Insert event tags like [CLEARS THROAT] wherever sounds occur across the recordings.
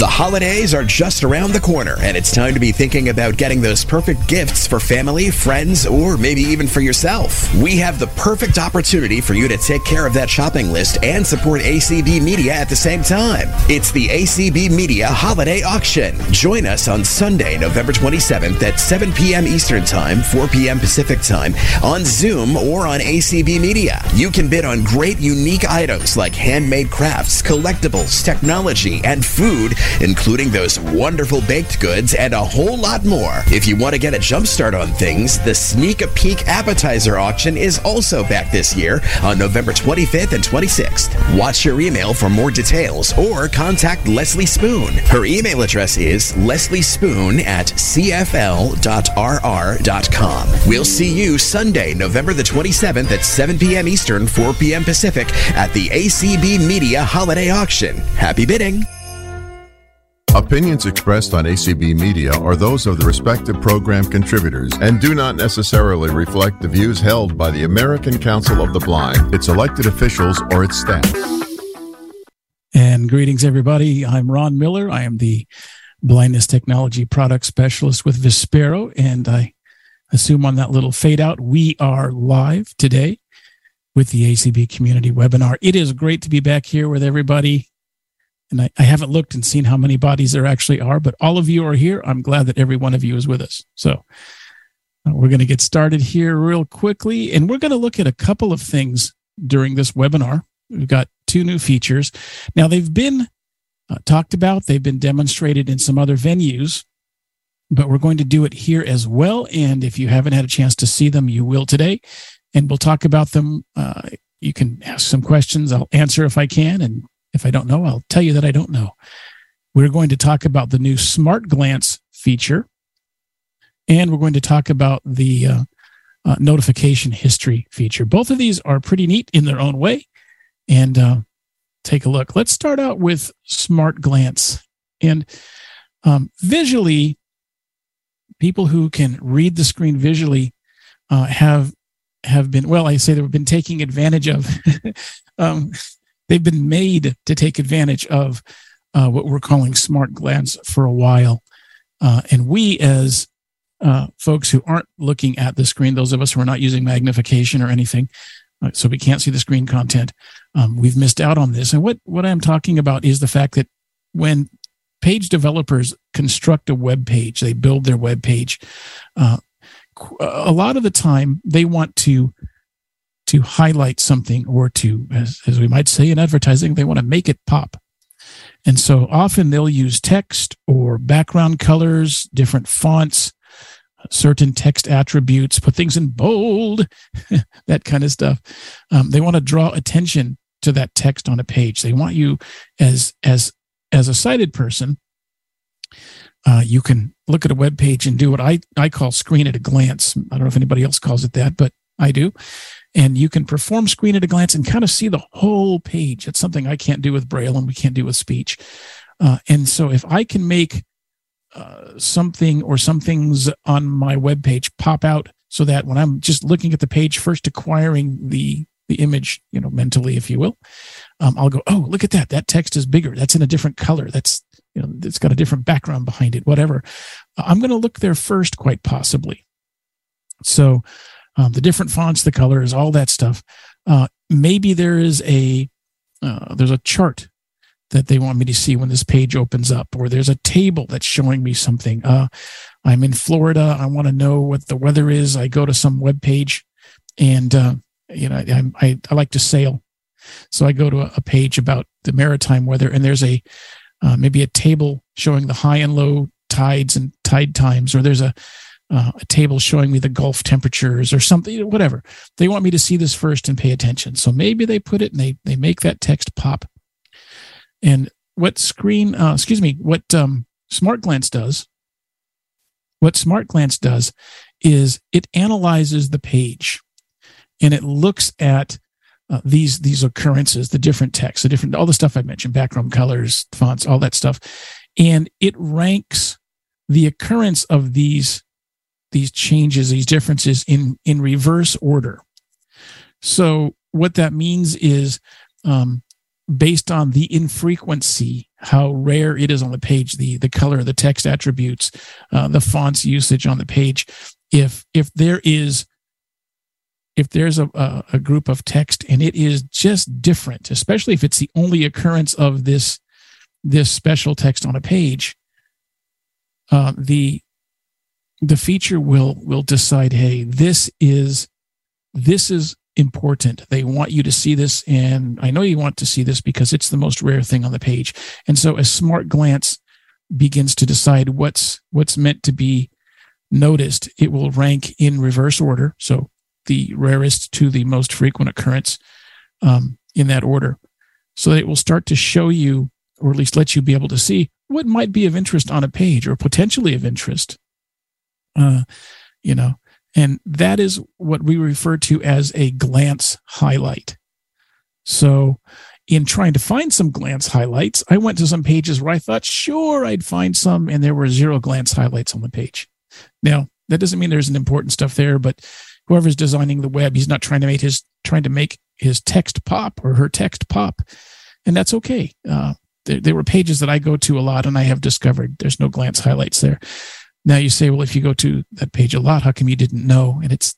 The holidays are just around the corner, and it's time to be thinking about getting those perfect gifts for family, friends, or maybe even for yourself. We have the perfect opportunity for you to take care of that shopping list and support ACB Media at the same time. It's the ACB Media Holiday Auction. Join us on Sunday, November 27th at 7 p.m. Eastern Time, 4 p.m. Pacific Time on Zoom or on ACB Media. You can bid on great, unique items like handmade crafts, collectibles, technology, and food including those wonderful baked goods and a whole lot more. If you want to get a jump start on things, the Sneak a Peek Appetizer Auction is also back this year on November 25th and 26th. Watch your email for more details or contact Leslie Spoon. Her email address is lesliespoon at cfl.rr.com. We'll see you Sunday, November the 27th at 7 p.m. Eastern, 4 p.m. Pacific at the ACB Media Holiday Auction. Happy bidding! Opinions expressed on ACB Media are those of the respective program contributors and do not necessarily reflect the views held by the American Council of the Blind, its elected officials, or its staff. And greetings, everybody. I'm Ron Miller. I am the blindness technology product specialist with Vispero, and I assume on that little fade out, we are live today with the ACB community webinar. It is great to be back here with everybody and I, I, haven't looked and seen how many bodies there actually are, but all of you are here. I'm glad that every one of you is with us. So uh, we're going to get started here real quickly, and we're going to look at a couple of things during this webinar. We've got two new features. Now, they've been uh, talked about, they've been demonstrated in some other venues, but we're going to do it here as well. And if you haven't had a chance to see them, you will today. And we'll talk about them. Uh, you can ask some questions. I'll answer if I can, and if I don't know, I'll tell you that I don't know. We're going to talk about the new Smart Glance feature, and we're going to talk about the uh, uh, notification history feature. Both of these are pretty neat in their own way, and uh, take a look. Let's start out with Smart Glance. And um, visually, people who can read the screen visually uh, have have been well. I say they've been taking advantage of. [LAUGHS] um, they've been made to take advantage of uh, what we're calling smart glance for a while. Uh, and we, as uh, folks who aren't looking at the screen, those of us who are not using magnification or anything, uh, so we can't see the screen content, um, we've missed out on this. And what, what I'm talking about is the fact that when page developers construct a web page, they build their web page, uh, a lot of the time they want to to highlight something or to, as, as we might say in advertising, they want to make it pop. And so often they'll use text or background colors, different fonts, certain text attributes, put things in bold, [LAUGHS] that kind of stuff. Um, they want to draw attention to that text on a page. They want you as as as a sighted person. Uh, you can look at a web page and do what I I call screen at a glance. I don't know if anybody else calls it that, but I do and you can perform screen at a glance and kind of see the whole page. It's something I can't do with Braille and we can't do with speech. Uh, and so if I can make uh, something or some things on my web page pop out so that when I'm just looking at the page, first acquiring the the image, you know, mentally, if you will, um, I'll go, oh, look at that. That text is bigger. That's in a different color. That's you know, it's got a different background behind it. Whatever. I'm going to look there first, quite possibly. So um, the different fonts, the colors, all that stuff. Uh, maybe there is a uh, there's a chart that they want me to see when this page opens up, or there's a table that's showing me something. Uh, I'm in Florida. I want to know what the weather is. I go to some web page, and uh, you know I, I, I like to sail, so I go to a, a page about the maritime weather, and there's a uh, maybe a table showing the high and low tides and tide times, or there's a uh, a table showing me the Gulf temperatures or something, whatever. They want me to see this first and pay attention. So maybe they put it and they they make that text pop. And what screen, uh, excuse me, what um, Smart Glance does, what Smart Glance does is it analyzes the page and it looks at uh, these these occurrences, the different texts, the different all the stuff I mentioned, background colors, fonts, all that stuff, and it ranks the occurrence of these these changes, these differences in in reverse order. So what that means is um, based on the infrequency, how rare it is on the page, the the color, the text attributes, uh, the fonts usage on the page. If if there is if there's a, a, group of text and it is just different, especially if it's the only occurrence of this this special text on a page, uh, the the feature will will decide, hey, this is this is important. They want you to see this, and I know you want to see this because it's the most rare thing on the page. And so, a smart glance begins to decide what's what's meant to be noticed. It will rank in reverse order, so the rarest to the most frequent occurrence um, in that order. So that it will start to show you, or at least let you be able to see what might be of interest on a page or potentially of interest. Uh, you know, and that is what we refer to as a glance highlight. So, in trying to find some glance highlights, I went to some pages where I thought, sure, I'd find some, and there were zero glance highlights on the page. Now, that doesn't mean there's an important stuff there, but whoever's designing the web, he's not trying to make his trying to make his text pop or her text pop, and that's okay. Uh, there, there were pages that I go to a lot, and I have discovered there's no glance highlights there. Now you say, well, if you go to that page a lot, how come you didn't know? And it's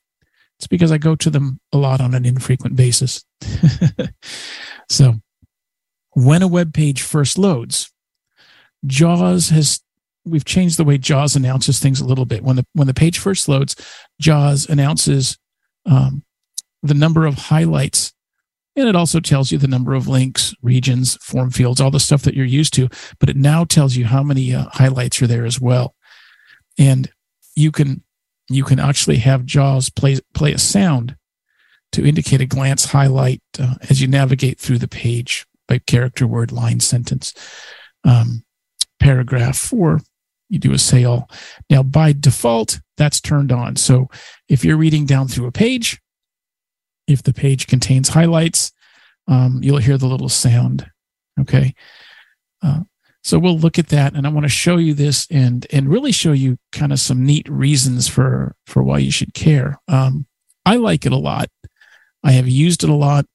it's because I go to them a lot on an infrequent basis. [LAUGHS] so when a web page first loads, JAWS has we've changed the way JAWS announces things a little bit. When the when the page first loads, JAWS announces um, the number of highlights, and it also tells you the number of links, regions, form fields, all the stuff that you're used to. But it now tells you how many uh, highlights are there as well and you can you can actually have jaws play play a sound to indicate a glance highlight uh, as you navigate through the page by character word line sentence. Um, paragraph or you do a say all now by default that's turned on. So if you're reading down through a page if the page contains highlights um, you'll hear the little sound okay? Uh, so we'll look at that and I want to show you this and and really show you kind of some neat reasons for for why you should care. Um, I like it a lot. I have used it a lot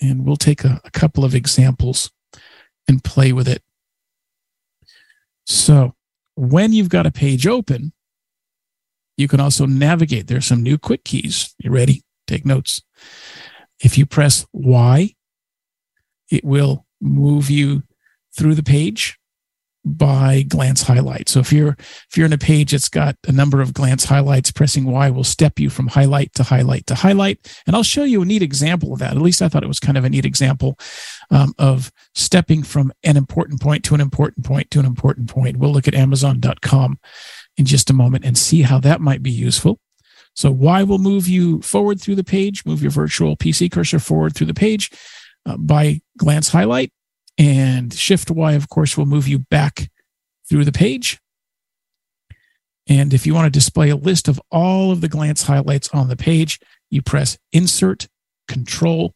and we'll take a, a couple of examples and play with it. So when you've got a page open, you can also navigate. There's some new quick keys. You ready? Take notes. If you press Y, it will move you through the page by glance highlight. So if you're if you're in a page that's got a number of glance highlights, pressing Y will step you from highlight to highlight to highlight. And I'll show you a neat example of that. At least I thought it was kind of a neat example um, of stepping from an important point to an important point to an important point. We'll look at Amazon.com in just a moment and see how that might be useful. So Y will move you forward through the page, move your virtual PC cursor forward through the page uh, by glance highlight and Shift Y, of course, will move you back through the page. And if you want to display a list of all of the glance highlights on the page, you press Insert Control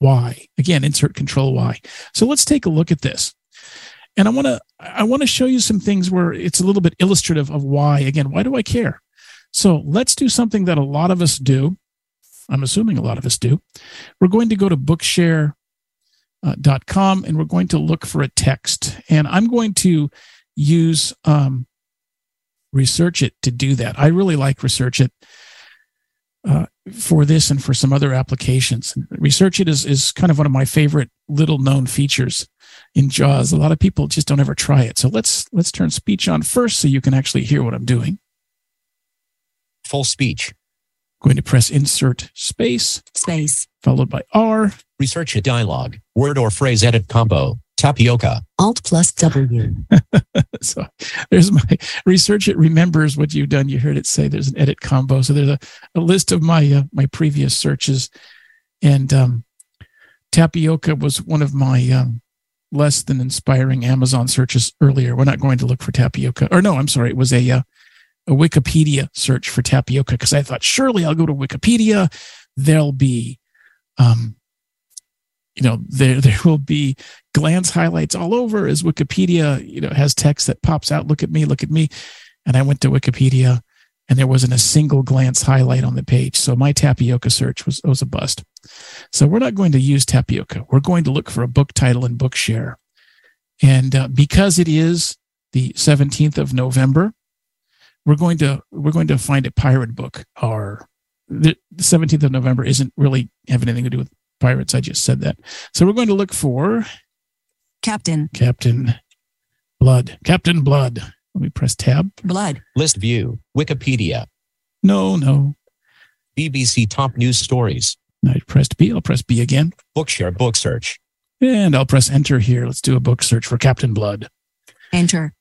Y. Again, Insert Control Y. So let's take a look at this. And I want to I want to show you some things where it's a little bit illustrative of why. Again, why do I care? So let's do something that a lot of us do. I'm assuming a lot of us do. We're going to go to Bookshare uh, dot com and we're going to look for a text. And i'm going to use um, research it to do that. I really like research it uh, for this and for some other applications. Research it is, is kind of one of my favorite little known features in jaws. A lot of people just don't ever try it. So let's let's turn speech on first so you can actually hear what i'm doing. Full speech. Going to press insert space. Space. Followed by r Research a dialogue, word or phrase edit combo, tapioca. Alt plus W. [LAUGHS] so there's my research. It remembers what you've done. You heard it say there's an edit combo. So there's a, a list of my uh, my previous searches, and um, tapioca was one of my um, less than inspiring Amazon searches earlier. We're not going to look for tapioca, or no, I'm sorry, it was a uh, a Wikipedia search for tapioca because I thought surely I'll go to Wikipedia. There'll be um, you know there there will be glance highlights all over as wikipedia you know has text that pops out look at me look at me and i went to wikipedia and there wasn't a single glance highlight on the page. So my tapioca search was, was a bust. So we're not going to use tapioca. We're going to look for a book title in Bookshare. And uh, because it is the 17th of November, we're going to we're going to find a pirate book. Or the 17th of November isn't really have anything to do with pirates. I just said that. So we're going to look for Captain. Captain Blood. Captain Blood. Let me press tab. Blood. List view. Wikipedia. No, no. BBC top news stories. I pressed B. I'll press B again. Bookshare book search. And I'll press enter here. Let's do a book search for Captain Blood. Enter.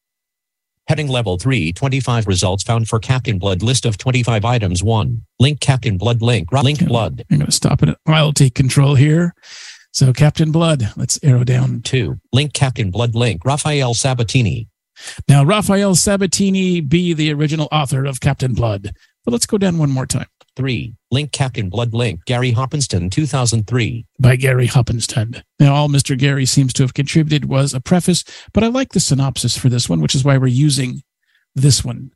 Heading level 3 25 results found for Captain Blood list of 25 items 1. Link Captain Blood link. Link Okay. Blood. I'm going to stop it. I'll take control here. So Captain Blood, let's arrow down. 2. Link Captain Blood link. Rafael Sabatini. Now, Rafael Sabatini be the original author of Captain Blood. But let's go down one more time 3. Link Captain Blood link. Gary Hoppinston 2003. by Gary Hoppenstand. Now, all Mr. Gary seems to have contributed was a preface, but I like the synopsis for this one, which is why we're using this one.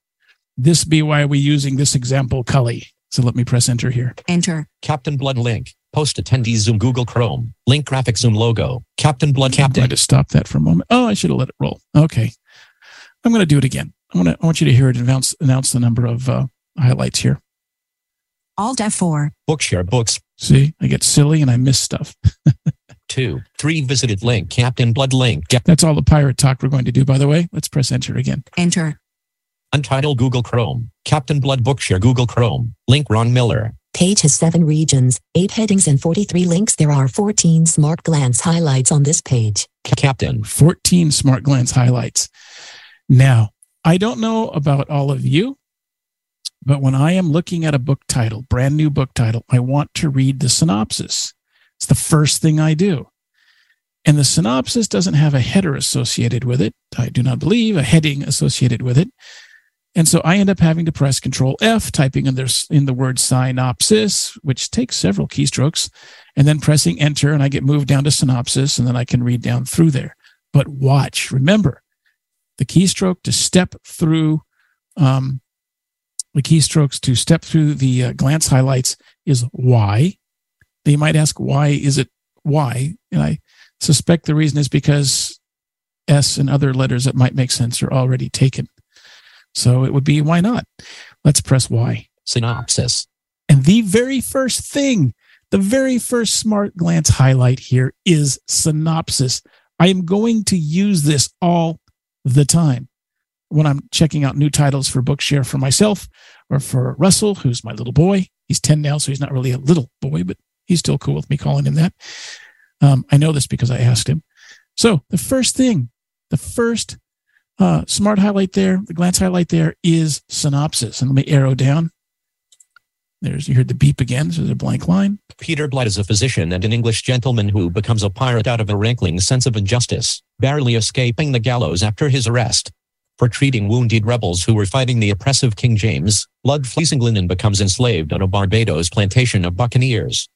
This be why we're using this example, Cully. So let me press enter here. Enter. Captain Blood link. Post attendees Zoom Google Chrome. Link graphic Zoom logo. Captain Blood Captain. I'm going to stop that for a moment. Oh, I should have let it roll. Okay. I'm going to do it again. I want to, I want you to hear it announce, announce the number of uh, highlights here. Alt F4. Bookshare books. See, I get silly and I miss stuff. [LAUGHS] 2. 3 visited link. Captain Blood link. Ga- That's all the pirate talk we're going to do, by the way. Let's press enter again. Enter. Untitled Google Chrome. Captain Blood Bookshare Google Chrome. Link Ron Miller. Page has seven regions, eight headings, and 43 links. There are 14 smart glance highlights on this page. Ca- Captain. 14 smart glance highlights. Now, I don't know about all of you, but when I am looking at a book title, brand new book title, I want to read the synopsis. It's the first thing I do. And the synopsis doesn't have a header associated with it. I do not believe a heading associated with it. And so I end up having to press Control F, typing in, there, in the word synopsis, which takes several keystrokes, and then pressing Enter, and I get moved down to synopsis, and then I can read down through there. But watch, remember, the keystroke to step through, um, the keystrokes to step through the uh, glance highlights is Y. They might ask, why is it Y? And I suspect the reason is because S and other letters that might make sense are already taken. So it would be why not? Let's press Y. Synopsis. And the very first thing, the very first smart glance highlight here is synopsis. I am going to use this all the time when I'm checking out new titles for Bookshare for myself or for Russell, who's my little boy. He's 10 now, so he's not really a little boy, but he's still cool with me calling him that. Um, I know this because I asked him. So the first thing, the first uh, smart highlight there, the glance highlight there is synopsis. And let me arrow down. There's, you heard the beep again. So there's a blank line. Peter Blood is a physician and an English gentleman who becomes a pirate out of a rankling sense of injustice, barely escaping the gallows after his arrest. For treating wounded rebels who were fighting the oppressive King James, Blood flees England and becomes enslaved on a Barbados plantation of buccaneers.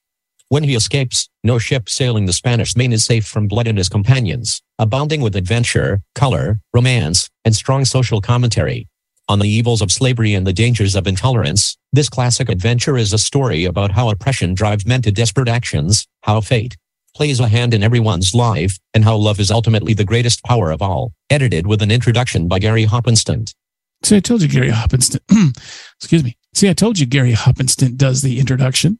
When he escapes, no ship sailing the Spanish main is safe from Blood and his companions, abounding with adventure, color, romance, and strong social commentary. On the evils of slavery and the dangers of intolerance, this classic adventure is a story about how oppression drives men to desperate actions, how fate plays a hand in everyone's life, and how love is ultimately the greatest power of all. Edited with an introduction by Gary Hoppenstand. See, I told you Gary Hoppinston. [CLEARS THROAT] excuse me. See, I told you Gary Hoppinston does the introduction.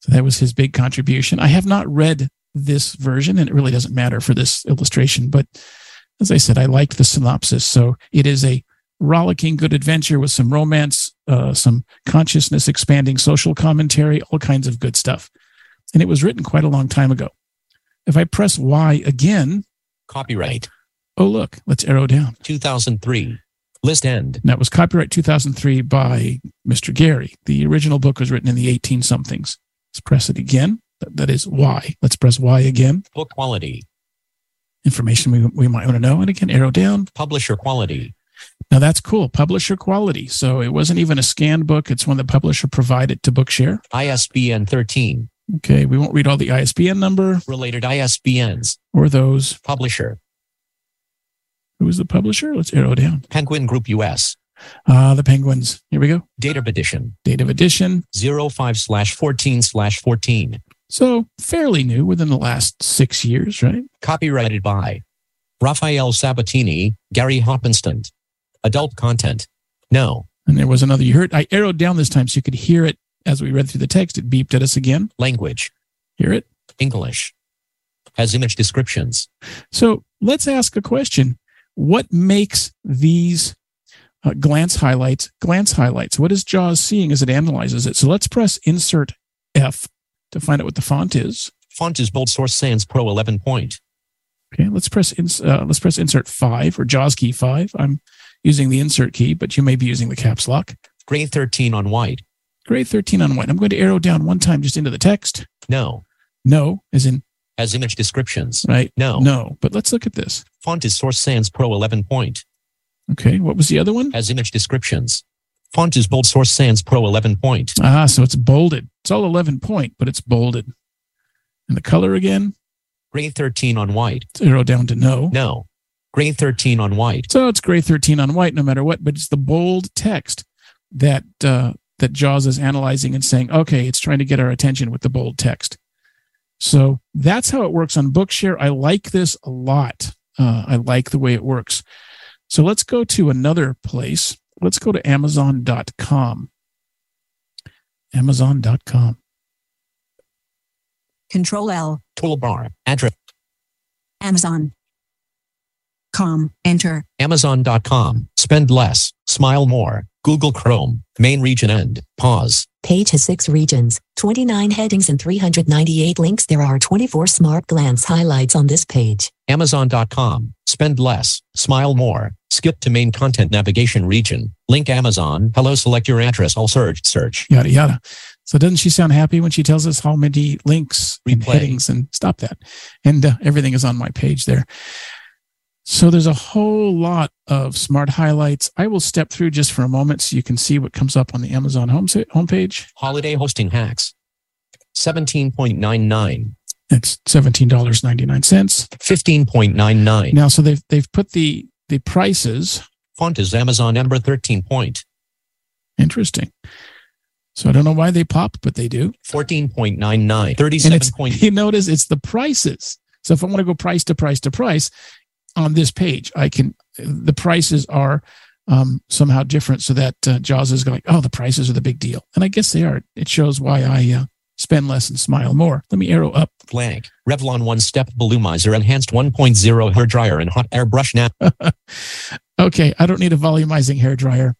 So that was his big contribution. I have not read this version, and it really doesn't matter for this illustration. But as I said, I liked the synopsis. So it is a rollicking good adventure with some romance, uh, some consciousness expanding social commentary, all kinds of good stuff. And it was written quite a long time ago. If I press Y again, Copyright oh, look, let's arrow down. 2003. List end. And that was copyright 2003 by Mr. Gary. The original book was written in the 18 somethings. Let's press it again. That, is Y. Let's press Y again. Book quality. Information we, we might want to know. And again, arrow down. Publisher quality. Now that's cool. Publisher quality. So it wasn't even a scanned book. It's one the publisher provided to Bookshare. ISBN 13. Okay. We won't read all the ISBN number Related ISBNs. or those. Publisher. Who is the publisher? Let's arrow down. Penguin Group US. Ah, the Penguins. Here we go. Date of edition Date of edition. 05 slash 14 slash 14. So fairly new within the last six years, right? Copyrighted by Rafael Sabatini, Gary Hoppenstand. Adult content. No. And there was another. You heard. I arrowed down this time so you could hear it as we read through the text. It beeped at us again. Language. Hear it. English. Has image descriptions. So let's ask a question. What makes these uh, glance highlights glance highlights? What is JAWS seeing as it analyzes it? So let's press Insert F to find out what the font is. Font is bold source sans pro 11 point. Okay, let's press ins, uh, let's press Insert Five or JAWS key five. I'm using the Insert key, but you may be using the caps lock. Gray 13 on white. Grade 13 on white. I'm going to arrow down one time just into the text. No. No, as in As image descriptions. right. No. No, but let's look at this. Font is source sans pro 11 point. Okay, what was the other one? As image descriptions. Font is bold source sans pro 11 point. Ah, so it's bolded. It's all 11 point, but it's bolded. And the color again, Gray 13 on white. arrow down to no. No. Gray 13 on white. So it's gray 13 on white no matter what, but it's the bold text that uh, that JAWS is analyzing and saying, okay, it's trying to get our attention with the bold text. So that's how it works on Bookshare. I like this a lot. Uh, I like the way it works. So let's go to another place. Let's go to Amazon.com. Amazon.com. Control L. Toolbar. Address. Amazon. Com. Enter. Amazon.com. Spend less. Smile more. Google Chrome. Main region end. Pause. Page has six regions, 29 headings, and 398 links. There are 24 smart glance highlights on this page. Amazon.com. Spend less. Smile more. Skip to main content navigation region. Link Amazon. Hello, select your address. All search. Search. yada yada. So doesn't she sound happy when she tells us how many links and headings and stop that? And uh, everything is on my page there. So there's a whole lot of smart highlights. I will step through just for a moment so you can see what comes up on the Amazon home homepage. Holiday hosting hacks. 17.99. It's seventeen dollars ninety nine cents. 15.99. Now, so they've they've put the the prices. Font is Amazon Ember 13 point. Interesting. So I don't know why they pop, but they do. 14.99. And 37 it's point. [LAUGHS] you notice it's the prices. So if I want to go price to price to price on this page, I can the prices are um, somehow different so that uh, Jaws is going, oh, the prices are the big deal. And I guess they are. It shows why I uh, spend less and smile more. Let me arrow up. Blank. Revlon one step volumizer enhanced 1.0 hair dryer and hot air brush now. [LAUGHS] Okay, I don't need a volumizing hair dryer.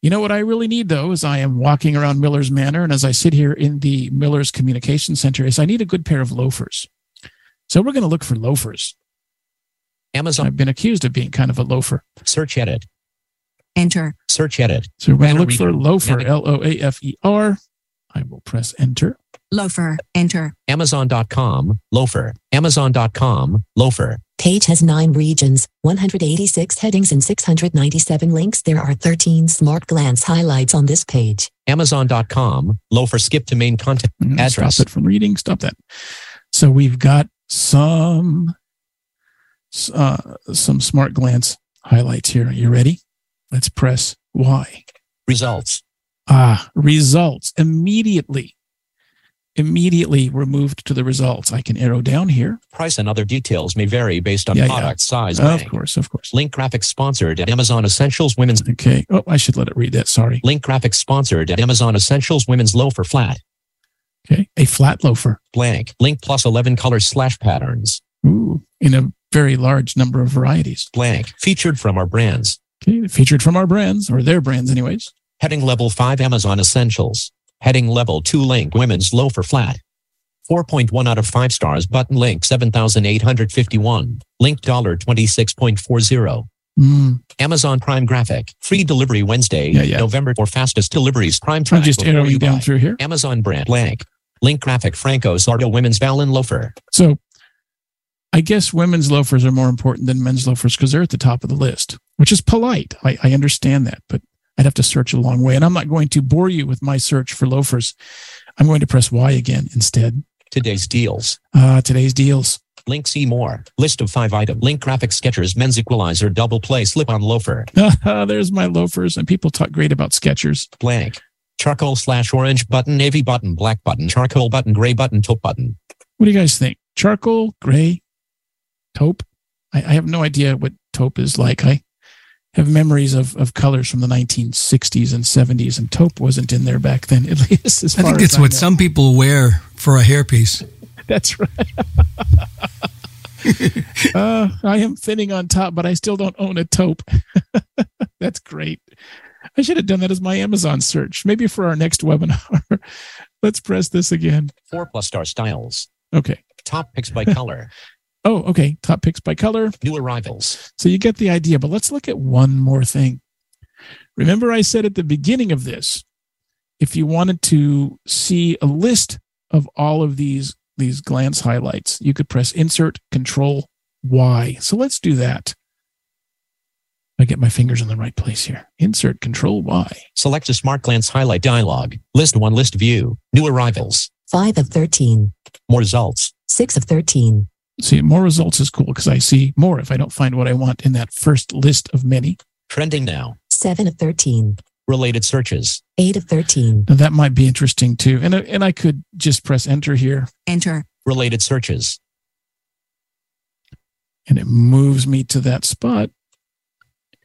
You know what I really need though is I am walking around Miller's Manor, and as I sit here in the Miller's Communication Center, is I need a good pair of loafers. So we're going to look for loafers. Amazon I've been accused of being kind of a loafer. search edit. Enter. Search edit. So we're going to Banner look for loafer, L O A F E R. I will press enter. Loafer. Enter. Amazon.com. Loafer. Amazon.com. Loafer. Page has nine regions, 186 headings, and 697 links. There are 13 smart glance highlights on this page. Amazon.com. Loafer. Skip to main content. Mm-hmm. Address. Stop it from reading. Stop that. So we've got some uh, some smart glance highlights here. Are you ready? Let's press Y. Results. Ah, results immediately. Immediately we're moved to the results. I can arrow down here. Price and other details may vary based on Yeah, yeah. product size. Of course, of course. Link graphics sponsored at Amazon Essentials Women's. Okay. Oh, I should let it read that. Sorry. Link graphics sponsored at Amazon Essentials Women's Loafer Flat. Okay. A flat loafer. Blank. Link plus 11 color slash patterns. Ooh, in a very large number of varieties. Blank. Featured from our brands. Okay. Featured from our brands or their brands, anyways. Heading level 5 Amazon Essentials. Heading level 2 Link Women's Loafer Flat. 4.1 out of 5 stars button link 7851. Link dollar 26.40. Mm, Amazon Prime Graphic. Free delivery Wednesday, Yeah, yeah. November for fastest deliveries. Prime I'm time just arrowing you down buy. through here. Amazon brand blank. Link graphic Franco Sarto Women's Valen Loafer. So I guess women's loafers are more important than men's loafers because they're at the top of the list, which is polite. I, I understand that, but I'd have to search a long way. And I'm not going to bore you with my search for loafers. I'm going to press Y again instead. Today's deals. Uh, today's deals. Link see more. List of five items. Link graphic Skechers men's equalizer double play slip on loafer. [LAUGHS] There's my loafers, and people talk great about Skechers. Blank. Charcoal slash orange button, navy button, black button, charcoal button, gray button, taupe button. What do you guys think? Charcoal, gray, taupe? I, I have no idea what taupe is like. I have memories of, of colors from the 1960s and 70s, and taupe wasn't in there back then, [LAUGHS] at least as I far think it's what know. some people wear for a hairpiece. [LAUGHS] That's right. [LAUGHS] uh, I am thinning on top, but I still don't own a taupe. That's great. I should have done that as my Amazon search. Maybe for our next webinar. Let's press this again. Four plus star styles. Okay. Top picks by color. Oh, okay. Top picks by color. New arrivals. So you get the idea, but let's look at one more thing. Remember, I said at the beginning of this, if you wanted to see a list of all of these these glance highlights, you could press Insert Control Y. So let's do that. I get my fingers in the right place here. Insert Control Y. Select a smart glance highlight dialog. List one list view. New arrivals. 5 of 13. More results. 6 of 13. See, more results is cool because I see more if I don't find what I want in that first list of many. Trending now. 7 of 13. Related searches. 8 of 13. Now that might be interesting too. And, uh, and I could just press enter here enter, Related searches. and it moves me to that spot.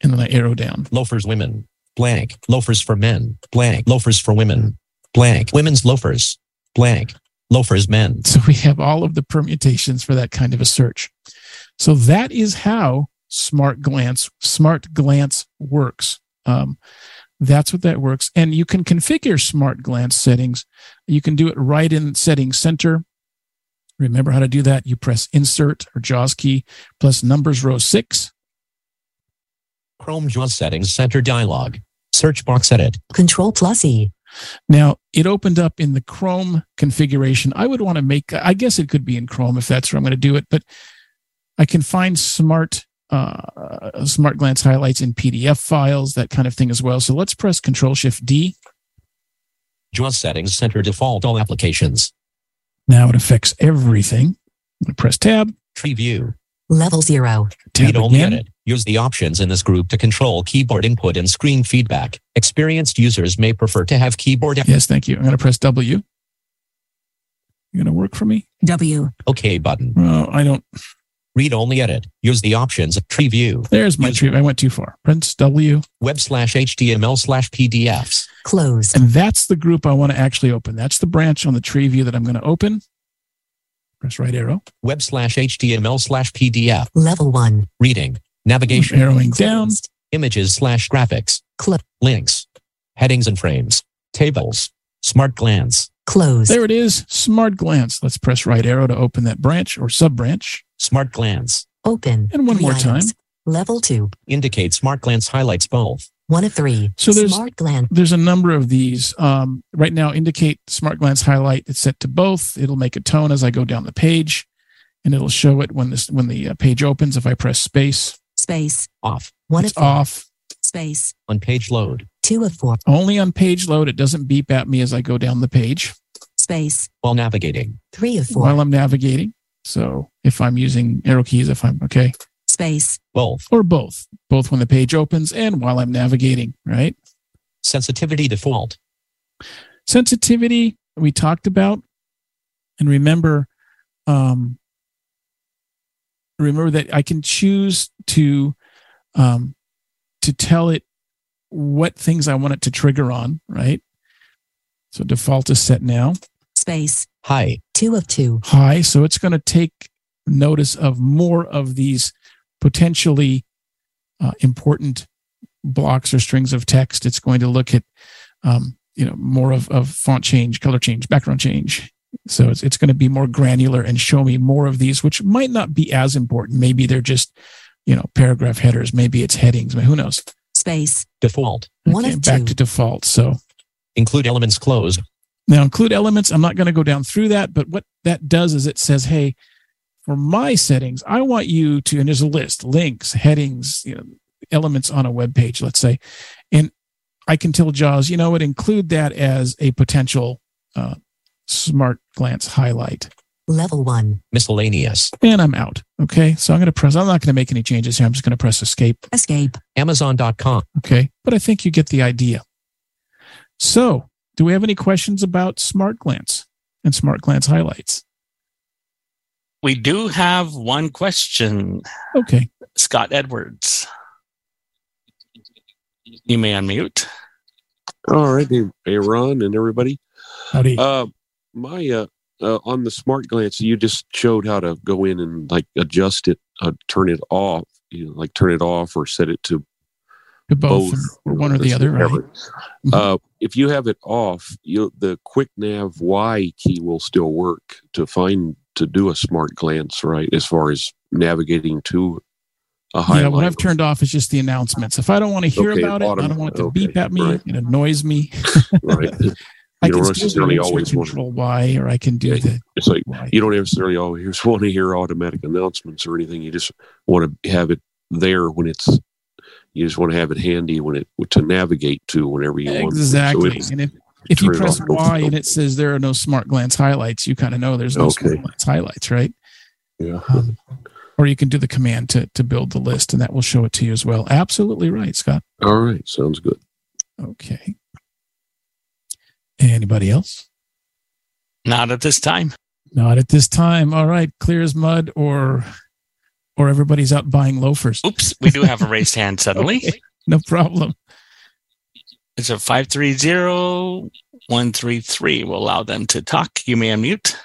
And then I arrow down. Loafers women. Blank. Loafers for men. Blank. Loafers for women. Blank. Women's loafers. Blank. Loafers men. So we have all of the permutations for that kind of a search. So that is how Smart Glance Smart Glance works. Um, that's what that works, and you can configure Smart Glance settings. You can do it right in Settings Center. Remember how to do that? You press Insert or JAWS key plus numbers row six. Chrome JAWS settings center dialog. Search box edit. Control plus E. Now it opened up in the Chrome configuration. I would want to make, I guess it could be in Chrome if that's where I'm going to do it, but I can find smart, uh, smart glance highlights in PDF files, that kind of thing as well. So let's press Control Shift D. JAWS settings center default all applications. Now it affects everything. I'm going to press Tab, Tree view. Level 0. Tab Read only again. edit. Use the options in this group to control keyboard input and screen feedback. Experienced users may prefer to have keyboard. Yes, thank you. I'm going to press W. You're going to work for me? W, OK button. Well, I don't. Read only edit. Use the options. Tree view. There's my Use- tree. I went too far. Press W. Web slash HTML slash PDFs. Close. And that's the group I want to actually open. That's the branch on the tree view that I'm going to open. Press right arrow. Web slash HTML slash PDF. Level 1. Reading. Navigation. Arrowing down. Images slash graphics. Clo- Links. Headings and frames. Tables. Smart glance. close. There it is. Smart glance. Let's press right arrow to open that branch or sub branch. Smart glance. Open. And one Three more time. Level 2. Indicate smart glance highlights both. 1 of 3. So there's- Smart glance. There's a number of these. Um, right now, indicate smart glance highlight. It's set to both. It'll make a tone as I go down the page, and it'll show it when this when the uh, page opens. If I press space, space, Off. 1 of 4. off. space, On page load. 2 of 4. Only on page load. It doesn't beep at me as I go down the page space, While navigating. 3 of 4. while I'm navigating. So if I'm using arrow keys, if I'm okay, space, Both. or both, both when the page opens and while I'm navigating. Right. Sensitivity default. sensitivity we talked about and remember um remember that i can choose to um to tell it what things i want it to trigger on right? So default is set now. Space, High. 2 of 2. high so it's going to take notice of more of these potentially uh, important blocks or strings of text. It's going to look at um, you know more of, of font change color change background change so it's, it's going to be more granular and show me more of these which might not be as important maybe they're just you know paragraph headers maybe it's headings who knows space, Default. One Okay, of back two. to default so Include elements closed. now include elements. I'm not going to go down through that, but what that does is it says, hey, for my settings, I want you to, and there's a list, links, headings, you know, elements on a web page, let's say. And I can tell JAWS, you know what, include that as a potential uh, smart glance highlight. Level 1. Miscellaneous. and I'm out. Okay. So I'm going to press, I'm not going to make any changes here. I'm just going to press escape. Escape. Amazon.com. Okay. But I think you get the idea. So do we have any questions about Smart Glance and Smart Glance highlights? We do have one question, Okay. Scott Edwards. You may unmute. All right, hey, hey, and everybody. Howdy. Uh, my uh, uh, on the Smart Glance, you just showed how to go in and like adjust it, uh, turn it off, you know, like turn it off or set it to to both, both, or one or the other, right? Mhm. Uh, if you have it off, you the Quick Nav Y key will still work to find to do a Smart Glance, right? As far as navigating to a highlight. Yeah, what I've turned off is just the announcements. If I don't want to hear Okay, about it, I don't want it to okay, beep at me. right. It annoys me. [LAUGHS] right. [LAUGHS] I don't necessarily always want to control Y, or I can do Okay. the It's like Y. you don't necessarily always [LAUGHS] want to hear automatic announcements or anything. You just want to have it there when it's. You just want to have it handy when it to navigate to whenever you want. Exactly. So and if, if you press. Y and it says there are no Smart Glance highlights, you kind of know there's no Smart Glance highlights, right? yeah. Um, or you can do the command to to build the list, and that will show it to you as well. Absolutely right, Scott. All right. Sounds good. Okay. Anybody else? Not at this time. Not at this time. All right, clear as mud, or or everybody's out buying loafers. Oops, we do have a raised hand [LAUGHS] suddenly. Okay, no problem. It's a 530-133. We'll allow them to talk. You may unmute.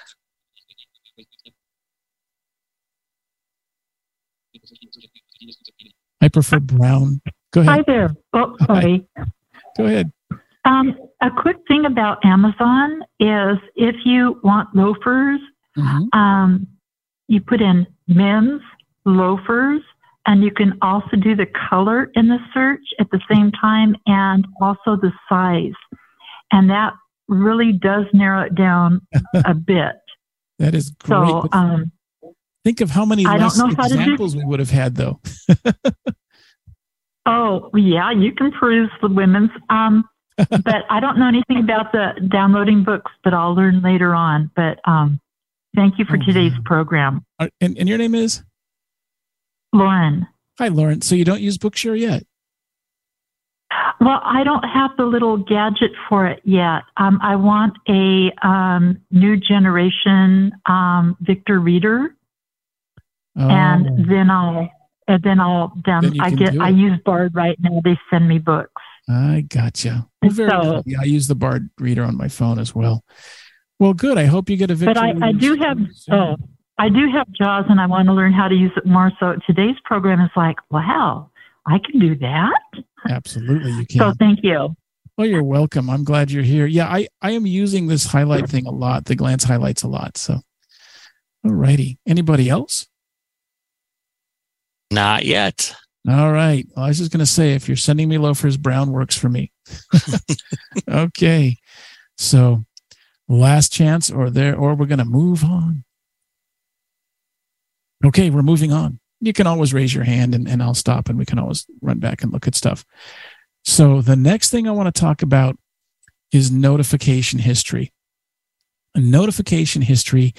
I prefer brown. Go ahead. Hi there. Oh, Hi. Go ahead. Um, a quick thing about Amazon is if you want loafers, Mhm. um, you put in men's loafers, and you can also do the color in the search at the same time and also the size. And that really does narrow it down [LAUGHS] a bit. That is great. So, um, think of how many I less how do- examples we would have had, though. [LAUGHS] oh, yeah, you can peruse the women's. Um, but I don't know anything about the downloading books, but I'll learn later on. But um, thank you for Oh, today's yeah. program. Uh, And, and your name is? Lauren. Hi, Lauren. So you don't use Bookshare yet? Well, I don't have the little gadget for it yet. Um, I want a um, new generation um, Victor Reader, Oh, and then I'll and then I'll Then down. you I get I use Bard right now. They send me books. I gotcha. Well, very So- good. Yeah, I use the Bard reader on my phone as well. Well, good. I hope you get a Victor. But I, I do have oh I do have JAWS, and I want to learn how to use it more. So today's program is like, wow, I can do that. Absolutely, you can. So thank you. Oh, you're welcome. I'm glad you're here. Yeah, I, I am using this highlight thing a lot, the glance highlights a lot. So, all righty. Anybody else? Not yet. All right. Well, I was just going to say, if you're sending me loafers, brown works for me. [LAUGHS] okay. So, last chance, or there, or we're going to move on. Okay, we're moving on. You can always raise your hand and, and I'll stop and we can always run back and look at stuff. So, the next thing I want to talk about is notification history. A notification history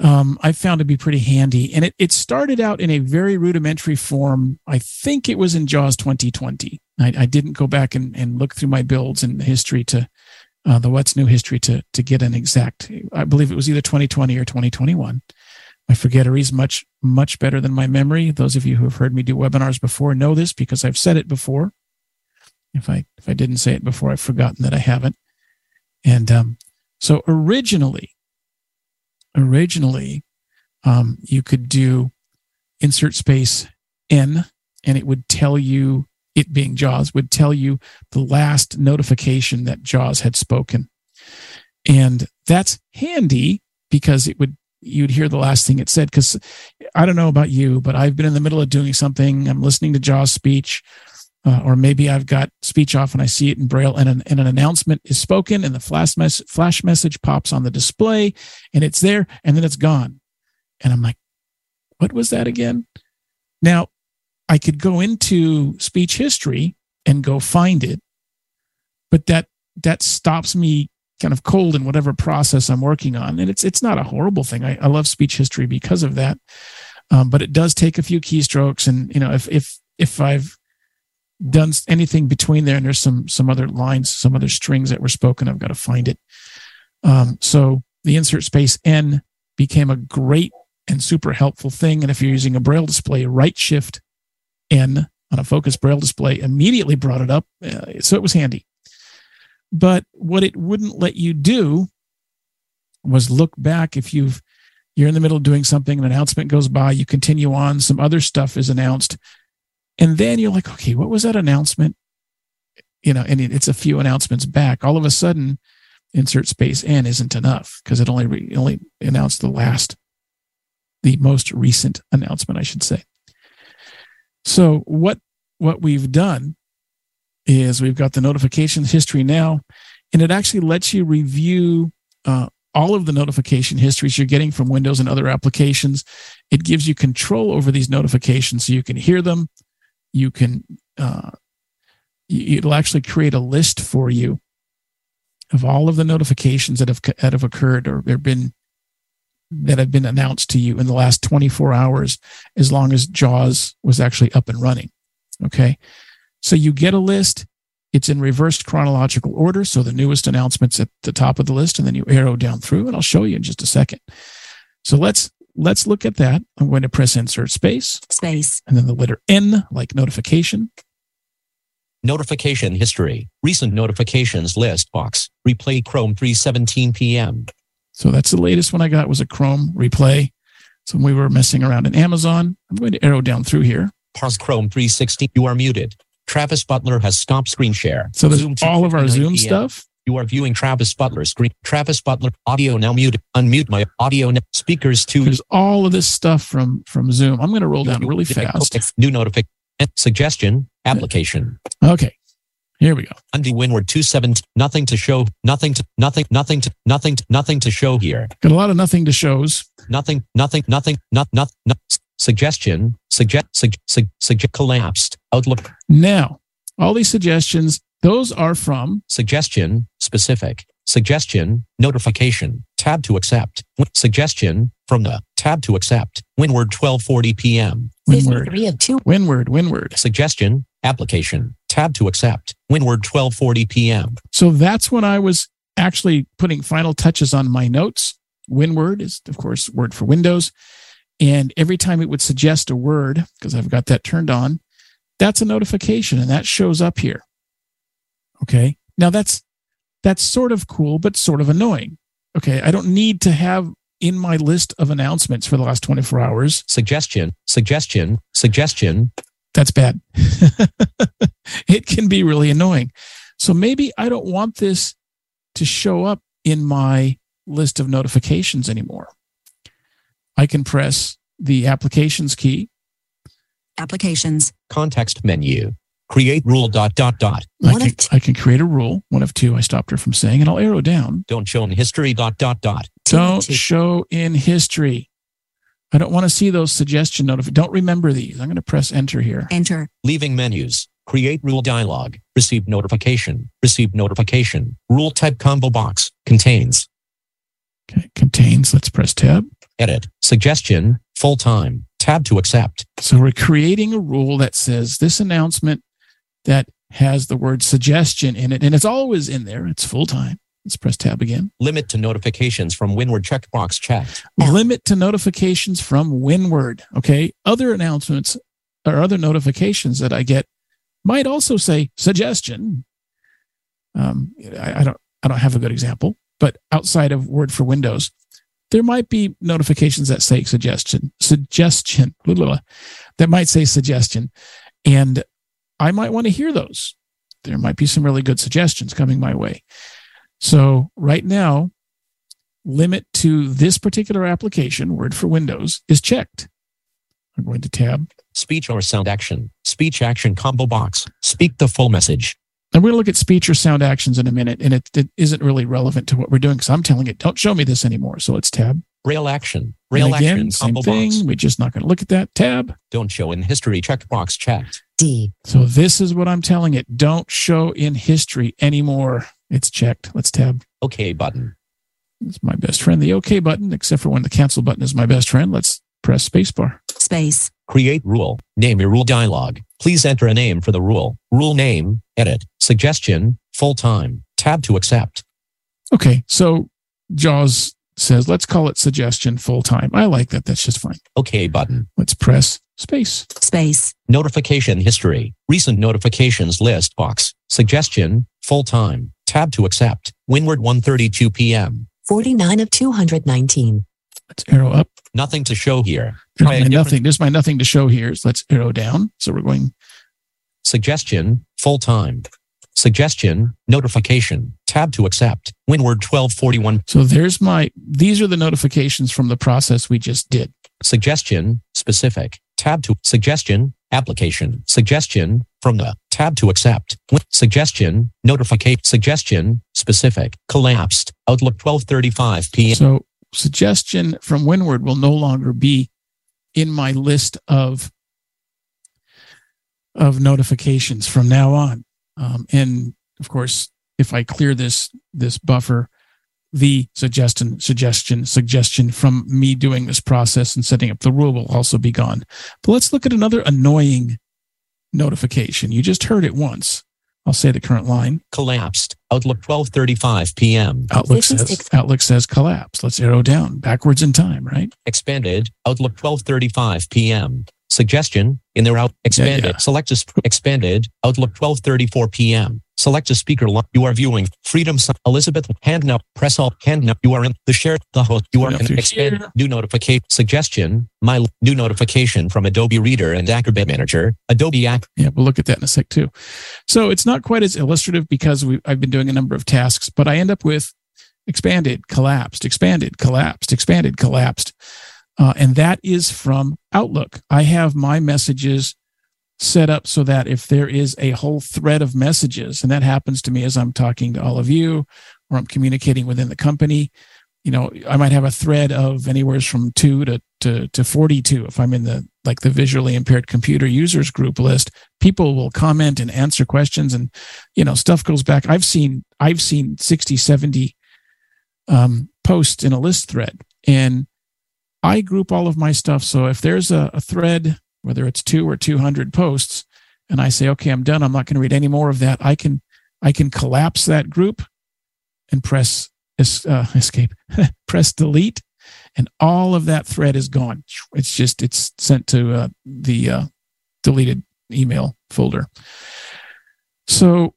um, I found to be pretty handy. And it, it started out in a very rudimentary form. I think it was in JAWS 2020. I, I didn't go back and, and look through my builds and the history to uh, the what's new history to to get an exact. I believe it was either 2020 or 2021. My forgetter is much much better than my memory. Those of you who have heard me do webinars before know this because I've said it before. If I if I didn't say it before, I've forgotten that I haven't. And um, so originally, originally, um, you could do insert space n, and it would tell you it being JAWS would tell you the last notification that JAWS had spoken, and that's handy because it would you'd hear the last thing it said. Because I don't know about you, but I've been in the middle of doing something. I'm listening to JAWS speech. Uh, or maybe I've got speech off and I see it in Braille, and an, and an announcement is spoken, and the flash, mes- flash message pops on the display, and it's there, and then it's gone. And I'm like, what was that again? Now, I could go into speech history and go find it, but that that stops me kind of cold in whatever process I'm working on. And it's it's not a horrible thing. I, I love speech history because of that. Um, but it does take a few keystrokes, and you know if if if I've done anything between there and there's some some other lines, some other strings that were spoken, I've got to find it. Um, so the insert space N became a great and super helpful thing. And if you're using a braille display, right shift N on a focus braille display immediately brought it up. Uh, so it was handy. But what it wouldn't let you do was look back if you've you're in the middle of doing something, an announcement goes by, you continue on, some other stuff is announced, and then you're like, okay, what was that announcement? You know, and it's a few announcements back. All of a sudden, insert space n isn't enough because it only re- only announced the last, the most recent announcement, I should say. So what what we've done is we've got the notifications history now, and it actually lets you review uh, all of the notification histories you're getting from Windows and other applications. It gives you control over these notifications so you can hear them. You can, uh, it'll actually create a list for you of all of the notifications that have, that have occurred or been that have been announced to you in the last 24 hours as long as jaws was actually up and running okay? So you get a list. It's in reversed chronological order so the newest announcements at the top of the list and then you arrow down through and i'll show you in just a second. So let's let's look at that i'm going to press insert space space and then the letter n like notification Notification history. Recent notifications list box. Replay Chrome 317 p.m. So that's the latest one I got was a Chrome replay. So when we were messing around in Amazon, I'm going to arrow down through here. Parse Chrome 360. You are muted. Travis Butler has stopped screen share. So there's Zoom all of our Zoom PM. stuff. You are viewing Travis Butler screen. Travis Butler audio now muted. Unmute my audio now. Speakers to There's all of this stuff from from Zoom. I'm going to roll down really fast. New notification. Suggestion. Application. Okay. Here we go. Undo Winword 217. Nothing to show. Nothing to. Nothing. Nothing to. Nothing. To, nothing to show here. Got a lot of nothing to shows. Nothing. Nothing. Nothing. Not. Not. not suggestion. Suggest. Sug. Sug. Suggest. Collapsed. Outlook. Now, all these suggestions, those are from Suggestion. Specific. Suggestion. Notification. Tab to accept. Suggestion. From the tab to accept. Winword 1240 p.m. Winword. 53 of 2. Winword, Winword. Suggestion. Application. Tab to accept. Winword 1240 p.m. So that's when I was actually putting final touches on my notes. Winword is, of course, word for Windows. And every time it would suggest a word, because I've got that turned on, that's a notification and that shows up here. Okay. Now that's that's sort of cool, but sort of annoying. Okay. I don't need to have in my list of announcements for the last 24 hours. Suggestion. Suggestion. Suggestion. That's bad. [LAUGHS] it can be really annoying. So maybe I don't want this to show up in my list of notifications anymore. I can press the applications key. applications, Context menu. Create rule dot dot dot. I can, of t- I can create a rule, one of two I stopped her from saying, and I'll arrow down. Don't show in history dot dot dot. Don't show in history. I don't want to see those suggestion notifications. Don't remember these. I'm going to press enter here. enter, Leaving menus. Create rule dialog. Receive notification. Receive notification. Rule type combo box. Contains. Okay, contains. Let's press tab. Edit. Suggestion. Full time. Tab to accept. So we're creating a rule that says this announcement that has the word suggestion in it, and it's always in there. It's full time. Let's press tab again. Limit to notifications from Winword checkbox checked. Limit to notifications from Winword. Okay. Other announcements or other notifications that I get might also say suggestion. Um, I, I don't. I don't have a good example, but outside of Word for Windows, there might be notifications that say suggestion, suggestion, blah, blah, blah, that might say suggestion, and I might want to hear those. There might be some really good suggestions coming my way. So right now, limit to this particular application, Word for Windows, is checked. I'm going to tab. Speech or sound action. Speech action combo box. Speak the full message. And we're going to look at speech or sound actions in a minute, and it, it isn't really relevant to what we're doing because I'm telling it, don't show me this anymore. So let's tab. Braille action. And Braille again, action same combo thing. box. We're just not going to look at that. Tab. Don't show in history checkbox checked. D. So this is what I'm telling it. Don't show in history anymore. It's checked. Let's tab. OK button. It's my best friend, the OK button, except for when the cancel button is my best friend. Let's press spacebar. Space. Create rule. Name your rule dialog. Please enter a name for the rule. Rule name. Edit. Suggestion. Full time. Tab to accept. Okay, so Jaws says, let's call it suggestion full time. I like that. That's just fine. OK button. Let's press space. Space. Notification history. Recent notifications list box. Suggestion. Full time. Tab to accept. Winword 1:32 p.m. 49 of 219. Let's arrow up. Nothing to show here. There's Try my nothing. There's my nothing to show here. So let's arrow down. So we're going Suggestion. Full time. Suggestion. Notification. Tab to accept. Winword 1241. So there's my, these are the notifications from the process we just did. Suggestion. Specific. Tab to suggestion. Application. Suggestion. From the tab to accept. Suggestion. Notification. Suggestion. Specific. Collapsed. Outlook 1235 p.m. So suggestion from Winword will no longer be in my list of of notifications from now on. Um, and of course, if I clear this this buffer, the suggestion suggestion suggestion from me doing this process and setting up the rule will also be gone. But let's look at another annoying notification. You just heard it once. I'll say the current line. Collapsed. Outlook 1235 p.m. Outlook This says ex- Outlook says collapse. Let's arrow down backwards in time, right? Expanded. Outlook 1235 p.m. Suggestion. In their out. Expanded. yeah. Select a sp- expanded. Outlook 1234 p.m. Select a speaker. You are viewing Freedom. Elizabeth. Hand up. Press all. Hand up. You are in the share. The host. You are in expand. New notification. Suggestion. My new notification from Adobe Reader and Acrobat Manager. Adobe Ac- Yeah, we'll look at that in a sec too. So it's not quite as illustrative because we I've been doing a number of tasks, but I end up with expanded, collapsed, expanded, collapsed, expanded, collapsed. Uh, and that is from Outlook. I have my messages set up so that if there is a whole thread of messages, and that happens to me as I'm talking to all of you or I'm communicating within the company, you know, I might have a thread of anywhere from two to, to, to 42 if I'm in the like the visually impaired computer users group list people will comment and answer questions and you know stuff goes back. I've seen i've seen 60 70 um, posts in a list thread. And i group all of my stuff so if there's a, a thread whether it's two or 200 posts and i say okay i'm done i'm not going to read any more of that i can i can collapse that group and press es- uh, escape [LAUGHS] press delete and all of that thread is gone it's just it's sent to uh, the uh, deleted email folder. So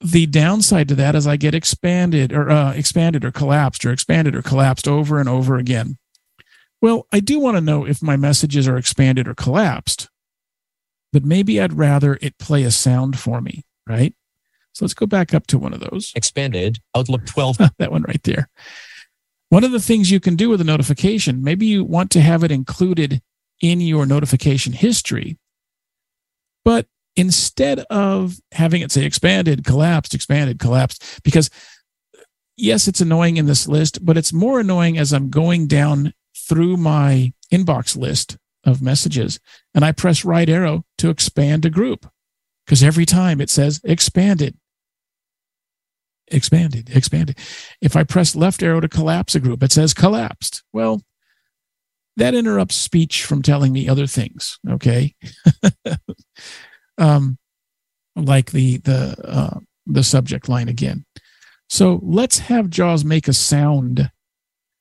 the downside to that is I get expanded or uh, expanded or collapsed or expanded or collapsed over and over again. Well, I do want to know if my messages are expanded or collapsed, but maybe I'd rather it play a sound for me, right? So let's go back up to one of those. expanded. Outlook 12. [LAUGHS] that one right there. One of the things you can do with a notification, maybe you want to have it included in your notification history, but instead of having it say expanded, collapsed, expanded, collapsed, because yes, it's annoying in this list, but it's more annoying as I'm going down through my inbox list of messages and I press right arrow to expand a group because every time it says expanded, expanded, expanded. If I press left arrow to collapse a group, it says collapsed. Well, that interrupts speech from telling me other things. Okay. [LAUGHS] um, like the, the, uh, the subject line again. So let's have JAWS make a sound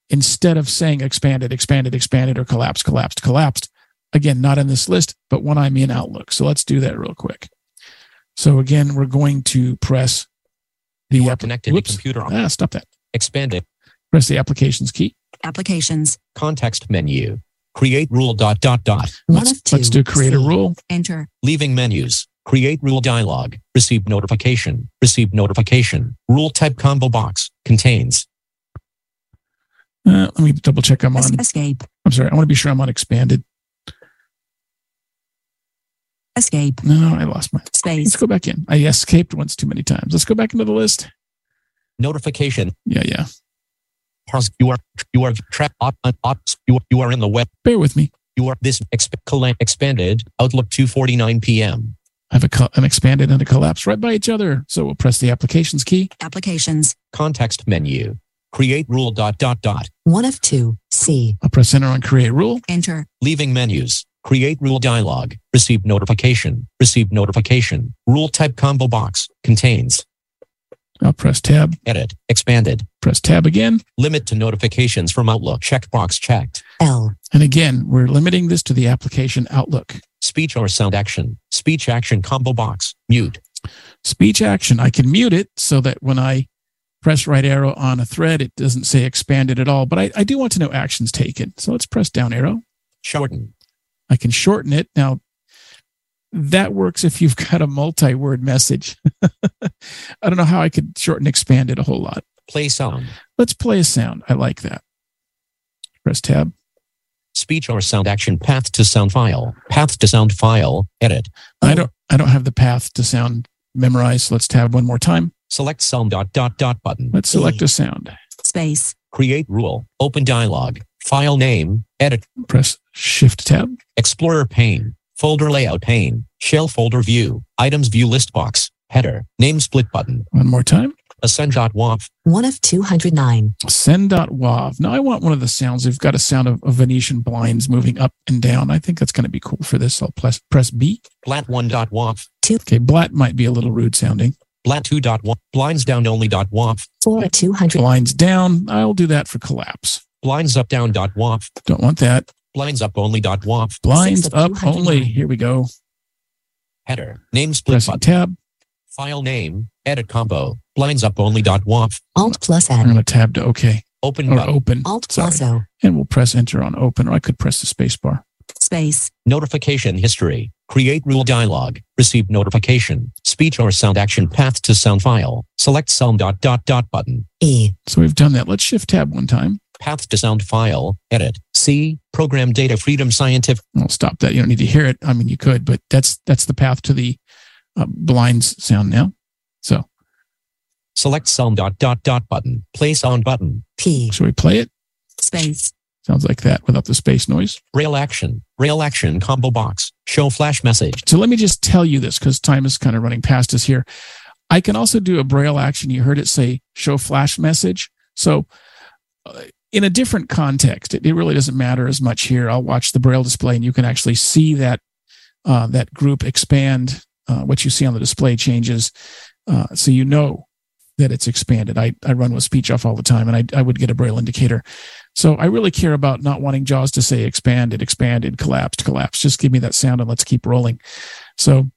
instead of saying expanded, expanded, expanded, or collapsed, collapsed, collapsed. Again, not in this list, but when I'm in Outlook. So let's do that real quick. So again, we're going to press the You app- connected whoops. computer. Ah, stop that. Expanded. Press the applications key. Applications. Context menu. Create rule dot dot dot. One Let's, of two. let's do create a C. rule. Enter. Leaving menus. Create rule dialog. Receive notification. Receive notification. Rule type combo box. Contains. Uh, let me double check I'm on. escape. I'm sorry. I want to be sure I'm on expanded. Escape. No, I lost my. Space. Let's go back in. I escaped once too many times. Let's go back into the list. Notification. Yeah, yeah. Parse. You are you are trapped. You are, you are in the web. Bear with me. You are this exp- expanded. Outlook 2:49 p.m. I have a, co- an expanded and a collapse right by each other. So we'll press the applications key. Applications. Context menu. Create rule dot dot dot. One of two. C. I'll press enter on create rule. Enter. Leaving menus. Create rule dialog. Receive notification. Receive notification. Rule type combo box. Contains. I'll press tab, Edit. Expanded. press tab again. Limit to notifications from Outlook. Checkbox checked. L. And again, we're limiting this to the application Outlook. Speech or sound action. Speech action combo box. Mute. Speech action. I can mute it so that when I press right arrow on a thread, it doesn't say expanded at all. But I, I do want to know actions taken. So let's press down arrow. Shorten. I can shorten it. Now, that works if you've got a multi word message. [LAUGHS] I don't know how I could shorten expand it a whole lot. Play sound. Let's play a sound. I like that. Press tab. Speech or sound action path to sound file. Path to sound file. Edit. I don't I don't have the path to sound memorized. Let's tab one more time. Select sound dot dot dot button. Let's select a sound. Space. Create rule. Open dialog. File name. Edit. Press shift tab. Explorer pane. Folder layout pane. Shell folder view. Items view list box. Header. Name split button. One more time. Ascend.wav. One of 209. Send.wav. Now I want one of the sounds. We've got a sound of, of Venetian blinds moving up and down. I think that's going to be cool for this. I'll press, press B. Blat1.wav. Okay, blat might be a little rude sounding. Blat2.wav. Blinds down only.wav. Four of 200. Blinds down. I'll do that for collapse. Blinds up down.wav. Don't want that. Blinds up only.wav. Blinds Six of up 209. only. Here we go. Header. Name split Pressing button. tab. File name. Edit combo. Blinds up only.wav. Alt plus I'm N. going to tab to OK Open or button. open. Alt Sorry. plus O. And we'll press enter on open, or I could press the space bar. Space. Notification history. Create rule dialog. Receive notification. Speech or sound action path to sound file. Select sound dot dot dot button. E. So we've done that. Let's shift tab one time. Path to sound file. Edit. C. Program data freedom scientific. I'll stop that. You don't need to hear it. I mean, you could, but that's that's the path to the uh, blinds sound now. So, Select sound dot dot dot button. Play sound button. P. Should we play it? Space. Sounds like that without the space noise. Braille action. Braille action combo box. Show flash message. So let me just tell you this because time is kind of running past us here. I can also do a braille action. You heard it say show flash message. So uh, in a different context, it, it really doesn't matter as much here. I'll watch the braille display and you can actually see that uh, that group expand. Uh, what you see on the display changes. Uh, so you know that it's expanded. I, I run with speech off all the time and I, I would get a braille indicator. So I really care about not wanting JAWS to say expanded, expanded, collapsed, collapsed. Just give me that sound and let's keep rolling. So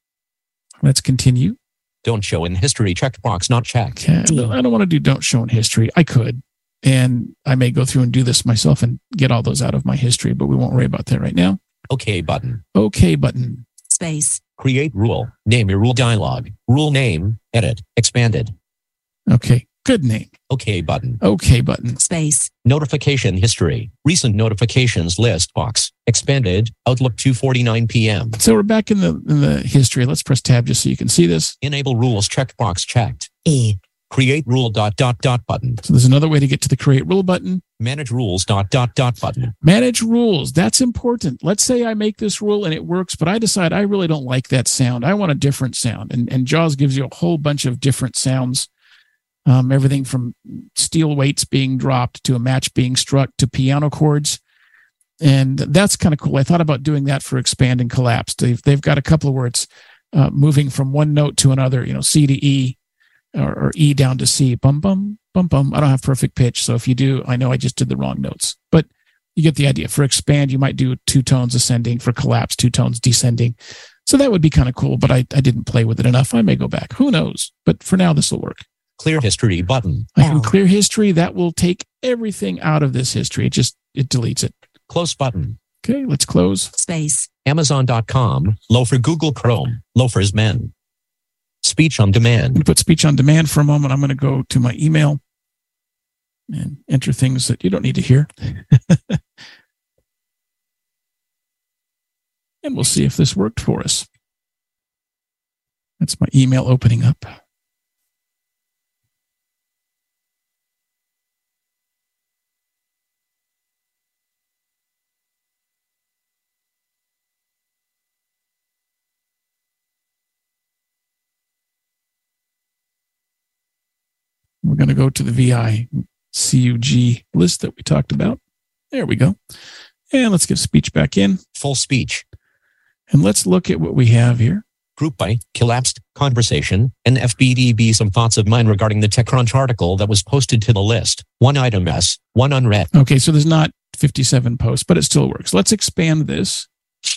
let's continue. Don't show in history checked box, not checked. Okay. I I don't want to do don't show in history. I could. And I may go through and do this myself and get all those out of my history, but we won't worry about that right now. OK button. Okay button. Space. Create rule. Name your rule dialog. Rule name. Edit. Expanded. Okay. Good name. OK button. Okay button. Space. Notification history. Recent notifications list box. Expanded. Outlook 2:49 p.m. So we're back in the in the history. Let's press tab just so you can see this. Enable rules checkbox checked. E. Create rule dot dot dot button. So there's another way to get to the create rule button. Manage rules dot dot dot button. Manage rules. That's important. Let's say I make this rule and it works, but I decide I really don't like that sound. I want a different sound. And, and JAWS gives you a whole bunch of different sounds. Um, everything from steel weights being dropped to a match being struck to piano chords. And that's kind of cool. I thought about doing that for expand and collapse. They've, they've got a couple of words uh, moving from one note to another, you know, C to E or, or E down to C. Bum, bum, bum, bum. I don't have perfect pitch. So if you do, I know I just did the wrong notes. But you get the idea. For expand, you might do two tones ascending. For collapse, two tones descending. So that would be kind of cool, but I, I didn't play with it enough. I may go back. Who knows? But for now, this will work. Clear history button. I can clear history. That will take everything out of this history. It just it deletes it. Close button. Okay, let's close. Space. Amazon.com. Low for Google Chrome. Loafers Men. Speech on I'm going demand. to put speech on demand for a moment. I'm going to go to my email and enter things that you don't need to hear. [LAUGHS] and we'll see if this worked for us. That's my email opening up. Going to go to the VI CUG list that we talked about. There we go. And let's get speech back in. Full speech. And let's look at what we have here. Group by collapsed conversation and FBDB. Some thoughts of mine regarding the TechCrunch article that was posted to the list. One item S, one unread. Okay, so there's not 57 posts, but it still works. Let's expand this.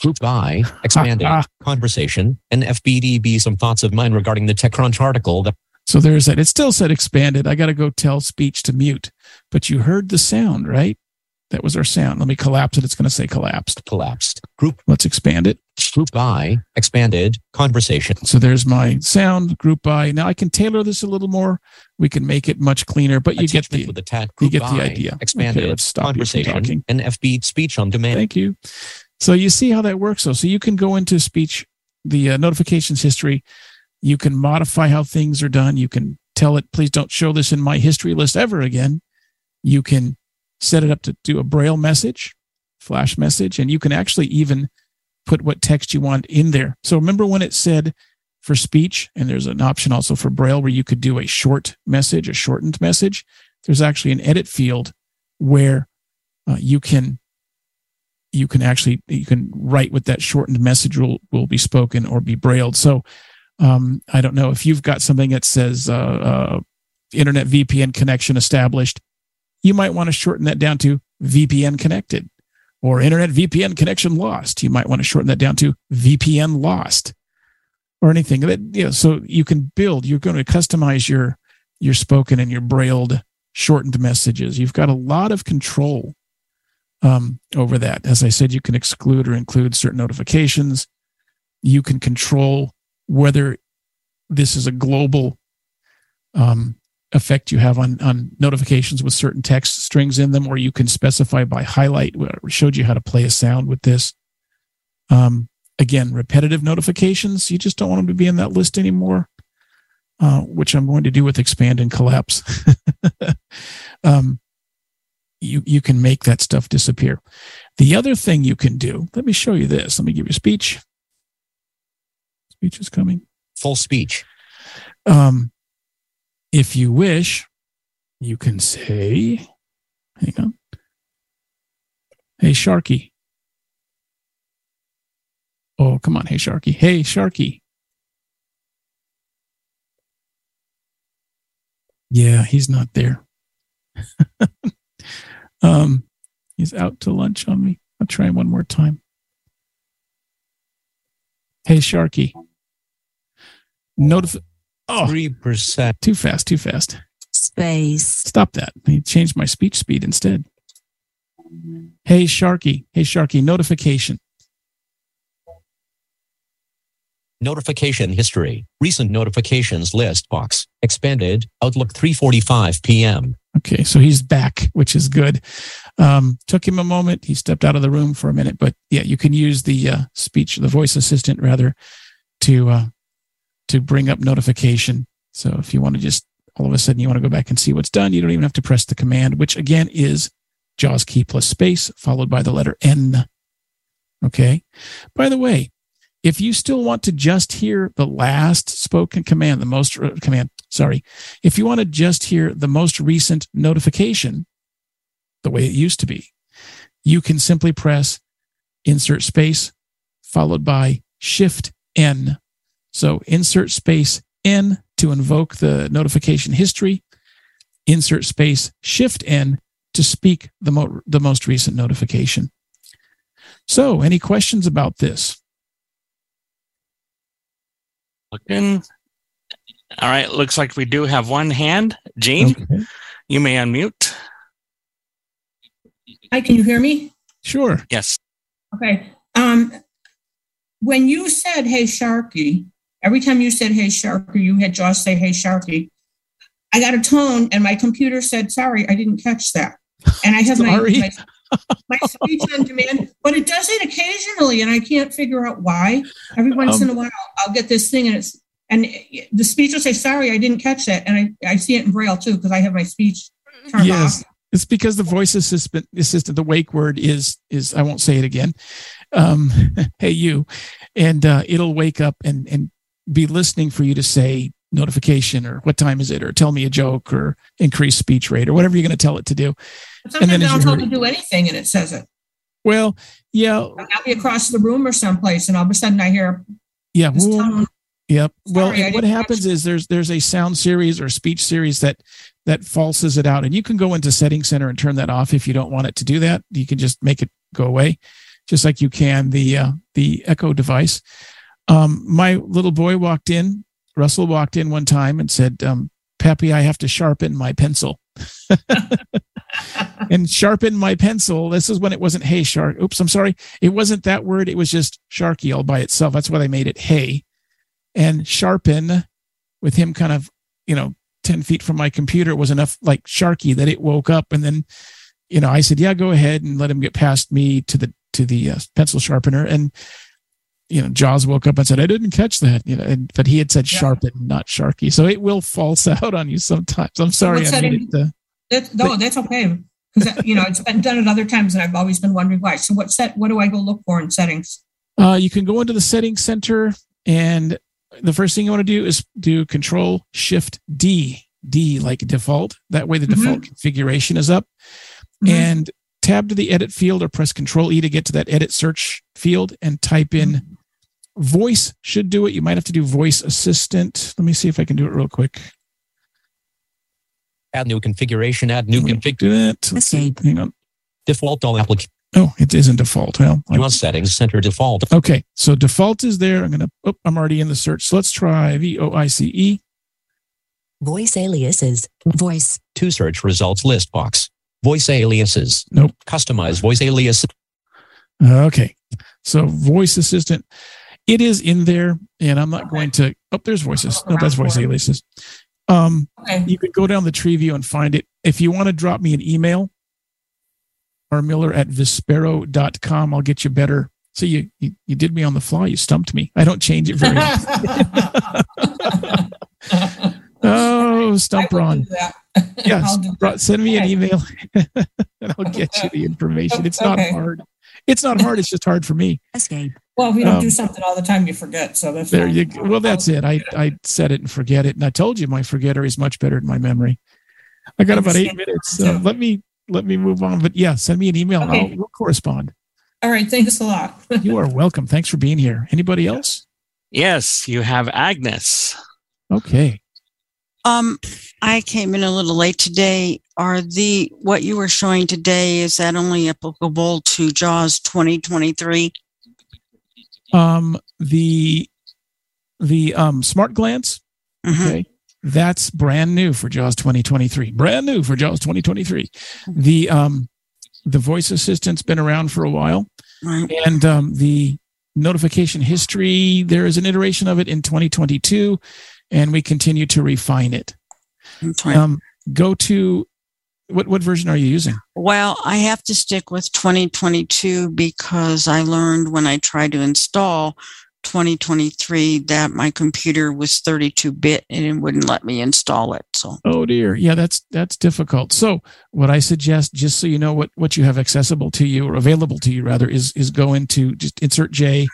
Group by [LAUGHS] expanded Ah, [LAUGHS] conversation and FBDB. Some thoughts of mine regarding the TechCrunch article that So there's that. It still said expanded. I got to go tell speech to mute, but you heard the sound, right? That was our sound. Let me collapse it. It's going to say collapsed. collapsed. Group Let's expand it. group by expanded conversation. So there's my sound group by. Now I can tailor this a little more. We can make it much cleaner, but you get the with the tat. you Group get the idea. Expanded Okay, stop you conversation and FB speech on demand. Thank you. So you see how that works, though. So you can go into speech, the uh, notifications history. You can modify how things are done. You can tell it, please don't show this in my history list ever again. You can set it up to do a braille message, flash message, and you can actually even put what text you want in there. So remember when it said for speech, and there's an option also for braille where you could do a short message, a shortened message. There's actually an edit field where uh, you can you can actually you can write what that shortened message will will be spoken or be brailled. So um, I don't know if you've got something that says uh, uh, internet VPN connection established, you might want to shorten that down to VPN connected, or internet VPN connection lost. You might want to shorten that down to VPN lost, or anything that you know. So you can build. You're going to customize your your spoken and your brailled shortened messages. You've got a lot of control um, over that. As I said, you can exclude or include certain notifications. You can control whether this is a global um, effect you have on, on notifications with certain text strings in them, or you can specify by highlight. We showed you how to play a sound with this. Um, again, repetitive notifications, you just don't want them to be in that list anymore, uh, which I'm going to do with expand and collapse. [LAUGHS] um, you you can make that stuff disappear. The other thing you can do, let me show you this. Let me give you a speech. Speech is coming. Full speech. Um, if you wish, you can say, hang on. Hey, Sharky. Oh, come on. Hey, Sharky. Hey, Sharky. Yeah, he's not there. [LAUGHS] um, he's out to lunch on me. I'll try one more time. Hey, Sharky. Notif- oh, Three percent. too fast, too fast. space, Stop that. I changed my speech speed instead. Hey, Sharky. Hey, Sharky. Notification. Notification history. Recent notifications list box. Expanded. Outlook 3:45 p.m. Okay, so he's back, which is good. Um, took him a moment. He stepped out of the room for a minute, but yeah, you can use the uh, speech, the voice assistant rather, to uh, to bring up notification. So if you want to just all of a sudden you want to go back and see what's done, you don't even have to press the command, which again is JAWS key plus space followed by the letter N. Okay. By the way, if you still want to just hear the last spoken command, the most uh, command, sorry, if you want to just hear the most recent notification, the way it used to be, you can simply press insert space followed by shift N. So insert space N to invoke the notification history, insert space shift N to speak the, mo- the most recent notification. So, any questions about this? Looking. All right. Looks like we do have one hand. Gene, Okay. you may unmute. Hi, can you hear me? Sure. Yes. Okay. Um, when you said "Hey Sharky," every time you said "Hey Sharky," you had JAWS say "Hey Sharky." I got a tone, and my computer said, "Sorry, I didn't catch that." And I have my, my my speech on demand, but it does it occasionally, and I can't figure out why. Every once Um, in a while, I'll get this thing, and it's and the speech will say, "Sorry, I didn't catch that," and I I see it in braille too because I have my speech turned Yes. off. It's because the voice assistant, assistant, the wake word is is I won't say it again. Um, [LAUGHS] hey you, and uh, it'll wake up and and be listening for you to say notification or what time is it or tell me a joke or increase speech rate or whatever you're going to tell it to do. Sometimes then I as don't you tell it to do anything and it says it. Well, yeah, I'll be across the room or someplace and all of a sudden I hear yeah. well. Yep. Well, Sorry, and what happens is there's there's a sound series or speech series that that falses it out, and you can go into Setting Center and turn that off if you don't want it to do that. You can just make it go away, just like you can the uh, the Echo device. Um, my little boy walked in. Russell walked in one time and said, um, "Pappy, I have to sharpen my pencil." [LAUGHS] and sharpen my pencil. This is when it wasn't hey shark. Oops, I'm sorry. It wasn't that word. It was just sharky all by itself. That's why they made it hey. And sharpen with him kind of, you know, 10 feet from my computer was enough like sharky that it woke up. And then, you know, I said, yeah, go ahead and let him get past me to the, to the uh, pencil sharpener. And, you know, Jaws woke up and said, I didn't catch that, you know, and, but he had said Yeah. and not sharky. So it will false [LAUGHS] out on you sometimes. I'm sorry. what I it, uh, That's, no, that's okay. Because, you know, it's been done at other times and I've always been wondering why. So what set, what do I go look for in settings? Uh, you can go into the settings center, and the first thing you want to do is do Control Shift D, D like default. That way, the Mhm. default configuration is up. Mhm. And tab to the edit field or press Control E to get to that edit search field and type in voice. Should do it. You might have to do voice assistant. Let me see if I can do it real quick. Add new configuration. Add new Let me config. do that. Let's see. Escape. Hang on. Default all application. Oh, it isn't default. Well, I- Jaws settings center default. okay. So default is there. I'm gonna. Oh, I'm already in the search. So let's try V O I C E. Voice aliases. Voice. Two search results list box. Voice aliases. Nope. Customize voice alias. Okay. So voice assistant, it is in there, and I'm not going to. Oh, there's voices. No, that's voice aliases. Um, Okay. you could go down the tree view and find it. If you want to drop me an email, R Miller at vispero.com, I'll get you better. So you, you you did me on the fly. You stumped me. I don't change it very often. [LAUGHS] Oh, stump Ron. Yes, I'll do Ron, send me an email [LAUGHS] and I'll get you the information. It's not hard. It's not hard. It's just hard for me. Escape. Well, if you don't Um, do something all the time, you forget. So that's There you go. Well, that's it. I, I said it and forget it. And I told you my forgetter is much better than my memory. I got about eight minutes. So let me let me move on. But yeah, send me an email Okay. I'll we'll correspond. All right. Thanks a lot. You are [LAUGHS] welcome. Thanks for being here. Anybody else? Yes, you have Agnes. Okay. Um, I came in a little late today. Are the what you were showing today is that only applicable to JAWS 2023? Um the the um smart glance. Mhm. Okay. That's brand new for JAWS 2023. Brand new for JAWS 2023. The um the voice assistant's been around for a while. Right. and um, the notification history there is an iteration of it in 2022 and we continue to refine it That's right. um, go to what what version are you using Well, I have to stick with 2022 because I learned when I tried to install 2023 that my computer was 32 bit and it wouldn't let me install it. So, oh dear yeah that's that's difficult so what i suggest just so you know what what you have accessible to you or available to you rather is is go into just insert j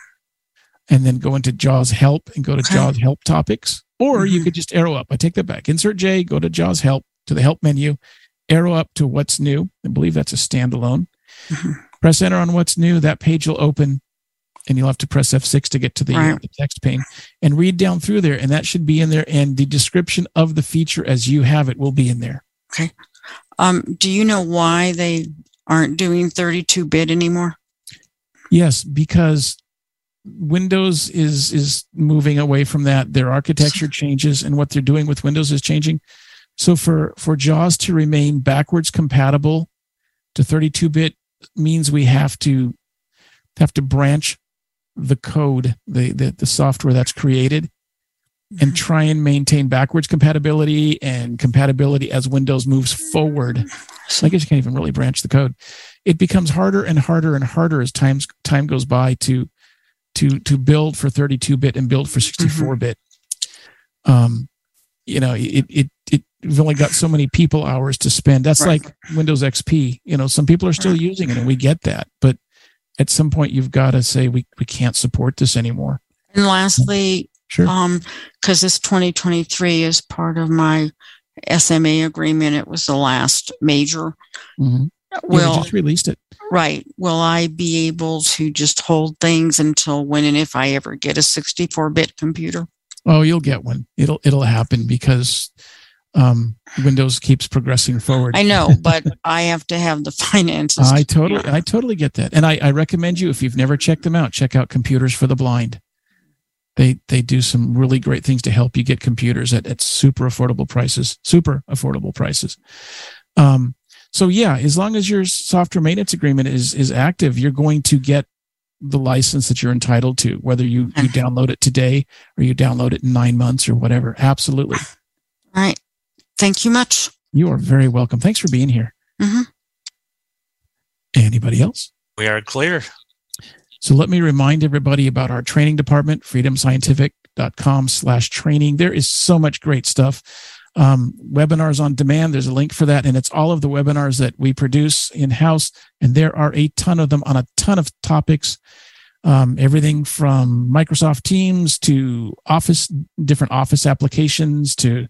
and then go into jaws help and go to Okay. jaws help topics or you Mhm. could just arrow up i take that back insert j go to jaws help to the help menu arrow up to what's new i believe that's a standalone Mhm. press enter on what's new that page will open and you'll have to press f6 to get to the, uh, Right. the text pane and read down through there and that should be in there and the description of the feature as you have it will be in there Okay. um, do you know why they aren't doing 32 bit anymore? yes because windows is is moving away from that. Their architecture [LAUGHS] changes and what they're doing with windows is changing. So for for jaws to remain backwards compatible to 32 bit means we have to have to branch the code the the, the software that's created and mm-hmm. try and maintain backwards compatibility and compatibility as windows moves forward. So i guess you can't even really branch the code. It becomes harder and harder and harder as times time goes by to to to build for 32 bit and build for 64 bit um you know it it it we've only got so many people hours to spend that's Right. like windows xp you know some people are still using it and we get that but at some point you've got to say we we can't support this anymore And lastly, Sure. Um, because this 2023 is part of my SMA agreement. It was the last major. Mm-hmm. Will just released it. Right. Will I be able to just hold things until when and if I ever get a 64 bit computer? Oh, you'll get one. It'll it'll happen because um, Windows keeps progressing forward. I know, [LAUGHS] but I have to have the [LAUGHS] finances. I totally I totally get that. And I, I recommend you if you've never checked them out, check out Computers for the Blind. They they do some really great things to help you get computers at, at super affordable prices. Super affordable prices. Um, so yeah, as long as your software maintenance agreement is is active, you're going to get the license that you're entitled to, whether you, you download it today or you download it in nine months or whatever. Absolutely. All right. Thank you much. You are very welcome. Thanks for being here. Mm-hmm. Anybody else? We are clear. So let me remind everybody about our training department, freedomscientific.com slash training. There is so much great stuff. Um, webinars on demand. There's a link for that. And it's all of the webinars that we produce in house. And there are a ton of them on a ton of topics. Um, everything from Microsoft Teams to Office, different Office applications to,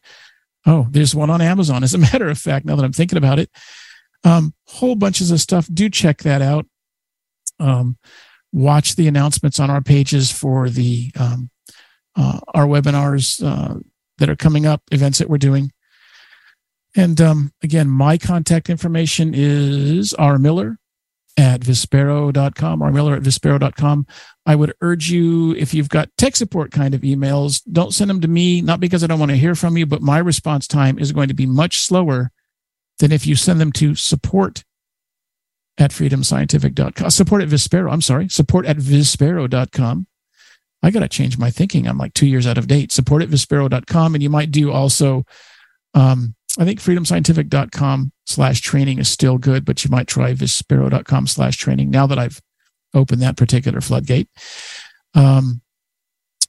oh, there's one on Amazon. As a [LAUGHS] matter of fact, now that I'm thinking about it, um, whole bunches of stuff. Do check that out. Um, watch the announcements on our pages for the um, uh, our webinars uh, that are coming up, events that we're doing. And um, again, my contact information is R Miller at vispero.com, R Miller at vispero.com. I would urge you, if you've got tech support kind of emails, don't send them to me, not because I don't want to hear from you, but my response time is going to be much slower than if you send them to support at freedomscientific.com, support at Vispero. I'm sorry, support at vispero.com. I got to change my thinking. I'm like two years out of date. Support at vispero.com. And you might do also, um, I think freedomscientific.com slash training is still good, but you might try vispero.com slash training now that I've opened that particular floodgate. Um,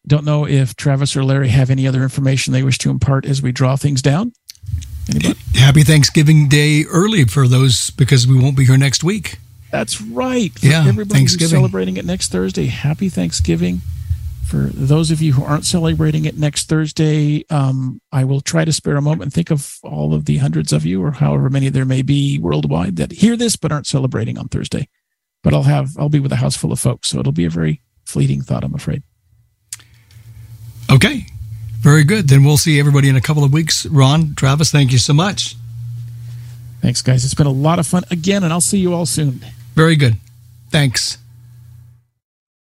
don't know if Travis or Larry have any other information they wish to impart as we draw things down. Anybody? Happy Thanksgiving Day early for those because we won't be here next week. That's right. For yeah, everybody Thanksgiving. celebrating it next Thursday, happy Thanksgiving. For those of you who aren't celebrating it next Thursday, um, I will try to spare a moment and think of all of the hundreds of you, or however many there may be worldwide, that hear this but aren't celebrating on Thursday. But I'll have I'll be with a house full of folks, so it'll be a very fleeting thought, I'm afraid. Okay, very good. Then we'll see everybody in a couple of weeks. Ron, Travis, thank you so much. Thanks, guys. It's been a lot of fun again, and I'll see you all soon. Very good. Thanks.